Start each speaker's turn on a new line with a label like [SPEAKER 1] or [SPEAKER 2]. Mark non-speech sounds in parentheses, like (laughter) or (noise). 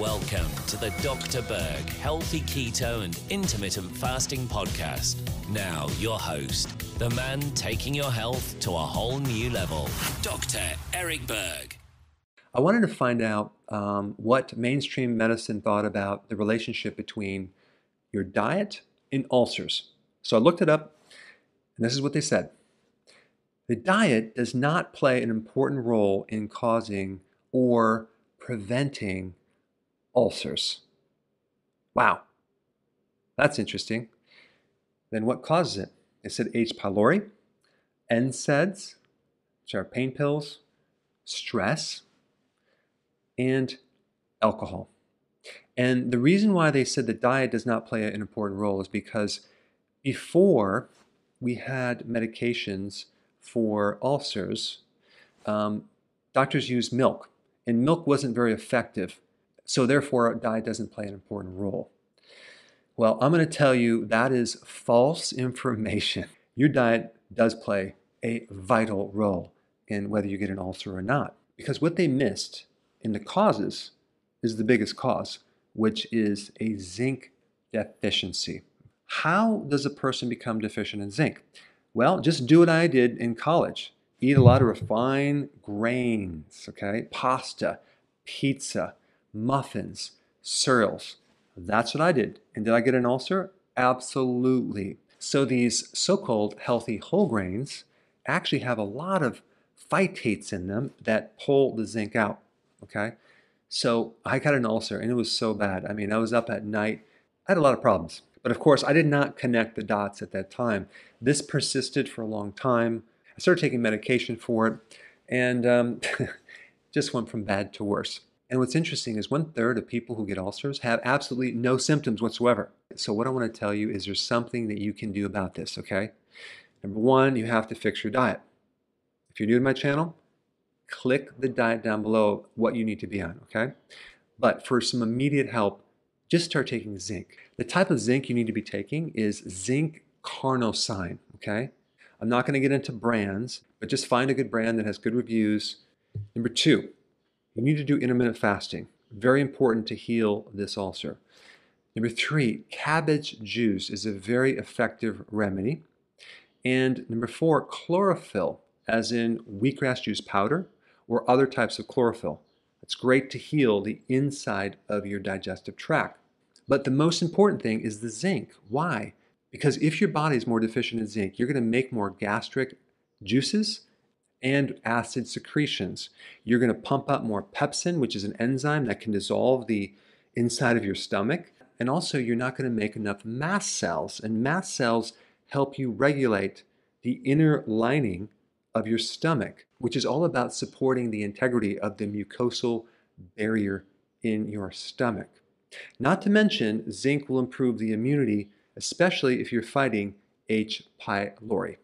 [SPEAKER 1] Welcome to the Dr. Berg Healthy Keto and Intermittent Fasting Podcast. Now, your host, the man taking your health to a whole new level, Dr. Eric Berg.
[SPEAKER 2] I wanted to find out um, what mainstream medicine thought about the relationship between your diet and ulcers. So I looked it up, and this is what they said. The diet does not play an important role in causing or preventing ulcers. Wow, that's interesting. Then what causes it? It said H. pylori, NSAIDs, which are pain pills, stress, and alcohol. And the reason why they said that diet does not play an important role is because before we had medications for ulcers, um, doctors used milk, and milk wasn't very effective. So, therefore, diet doesn't play an important role. Well, I'm going to tell you that is false (laughs) information. Your diet does play a vital role in whether you get an ulcer or not. Because what they missed in the causes is the biggest cause, which is a zinc deficiency. How does a person become deficient in zinc? Well, just do what I did in college. Eat a lot of refined grains, okay? Pasta, pizza, muffins, cereals. That's what I did. And did I get an ulcer? Absolutely. So these so-called healthy whole grains actually have a lot of phytates in them that pull the zinc out, okay? So I got an ulcer and it was so bad. I mean, I was up at night. I had a lot of problems. But of course, I did not connect the dots at that time. This persisted for a long time. I started taking medication for it and um, (laughs) just went from bad to worse. And what's interesting is one third of people who get ulcers have absolutely no symptoms whatsoever. So, what I want to tell you is there's something that you can do about this, okay? Number one, you have to fix your diet. If you're new to my channel, click the diet down below what you need to be on, okay? But for some immediate help, just start taking zinc. The type of zinc you need to be taking is zinc carnosine, okay? I'm not going to get into brands, but just find a good brand that has good reviews. Number two, you need to do intermittent fasting. Very important to heal this ulcer. Number three, cabbage juice is a very effective remedy. And number four, chlorophyll, as in wheatgrass juice powder or other types of chlorophyll. It's great to heal the inside of your digestive tract. But the most important thing is the zinc. Why? Because if your body is more deficient in zinc, you're going to make more gastric juices and acid secretions. You're going to pump up more pepsin, which is an enzyme that can dissolve the inside of your stomach. And also, you're not going to make enough mast cells. And mast cells help you regulate the inner lining of your stomach, which is all about supporting the integrity of the mucosal barrier in your stomach. Not to mention, zinc will improve the immunity, especially if you're fighting H. pylori.